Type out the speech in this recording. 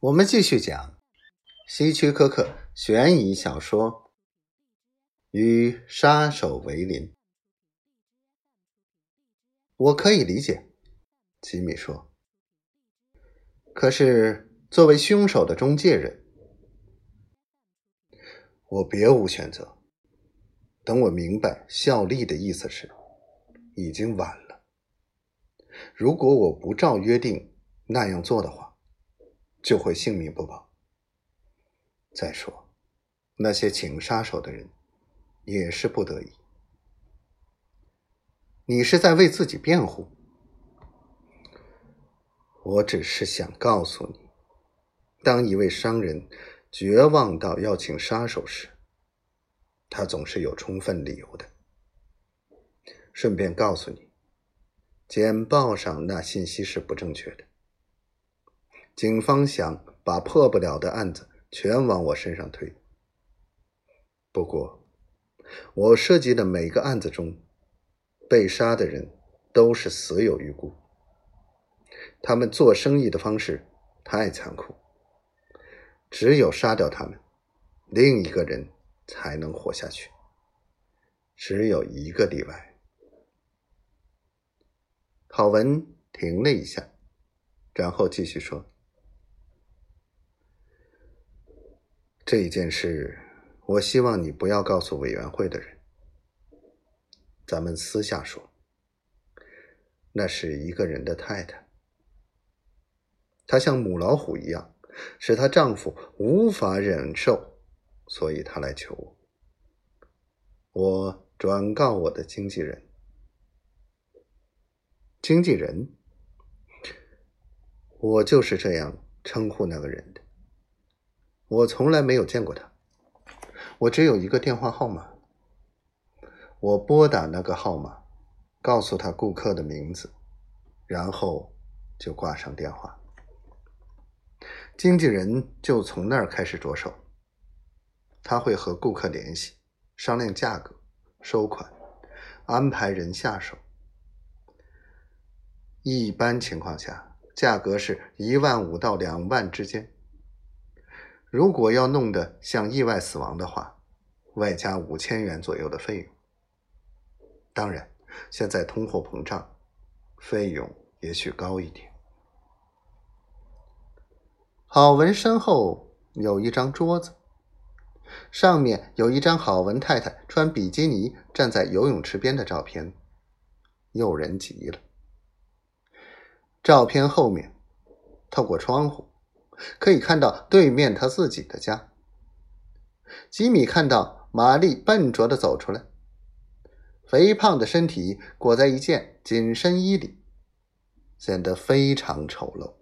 我们继续讲希区柯克悬疑小说《与杀手为邻》。我可以理解，吉米说。可是作为凶手的中介人，我别无选择。等我明白效力的意思时，已经晚了。如果我不照约定那样做的话，就会性命不保。再说，那些请杀手的人也是不得已。你是在为自己辩护？我只是想告诉你，当一位商人绝望到要请杀手时，他总是有充分理由的。顺便告诉你，简报上那信息是不正确的。警方想把破不了的案子全往我身上推。不过，我涉及的每个案子中，被杀的人都是死有余辜。他们做生意的方式太残酷，只有杀掉他们，另一个人才能活下去。只有一个例外。郝文停了一下，然后继续说。这一件事，我希望你不要告诉委员会的人。咱们私下说。那是一个人的太太，她像母老虎一样，使她丈夫无法忍受，所以她来求我。我转告我的经纪人。经纪人，我就是这样称呼那个人的。我从来没有见过他，我只有一个电话号码。我拨打那个号码，告诉他顾客的名字，然后就挂上电话。经纪人就从那儿开始着手。他会和顾客联系，商量价格、收款、安排人下手。一般情况下，价格是一万五到两万之间。如果要弄得像意外死亡的话，外加五千元左右的费用。当然，现在通货膨胀，费用也许高一点。郝文身后有一张桌子，上面有一张郝文太太穿比基尼站在游泳池边的照片，诱人极了。照片后面，透过窗户。可以看到对面他自己的家。吉米看到玛丽笨拙的走出来，肥胖的身体裹在一件紧身衣里，显得非常丑陋。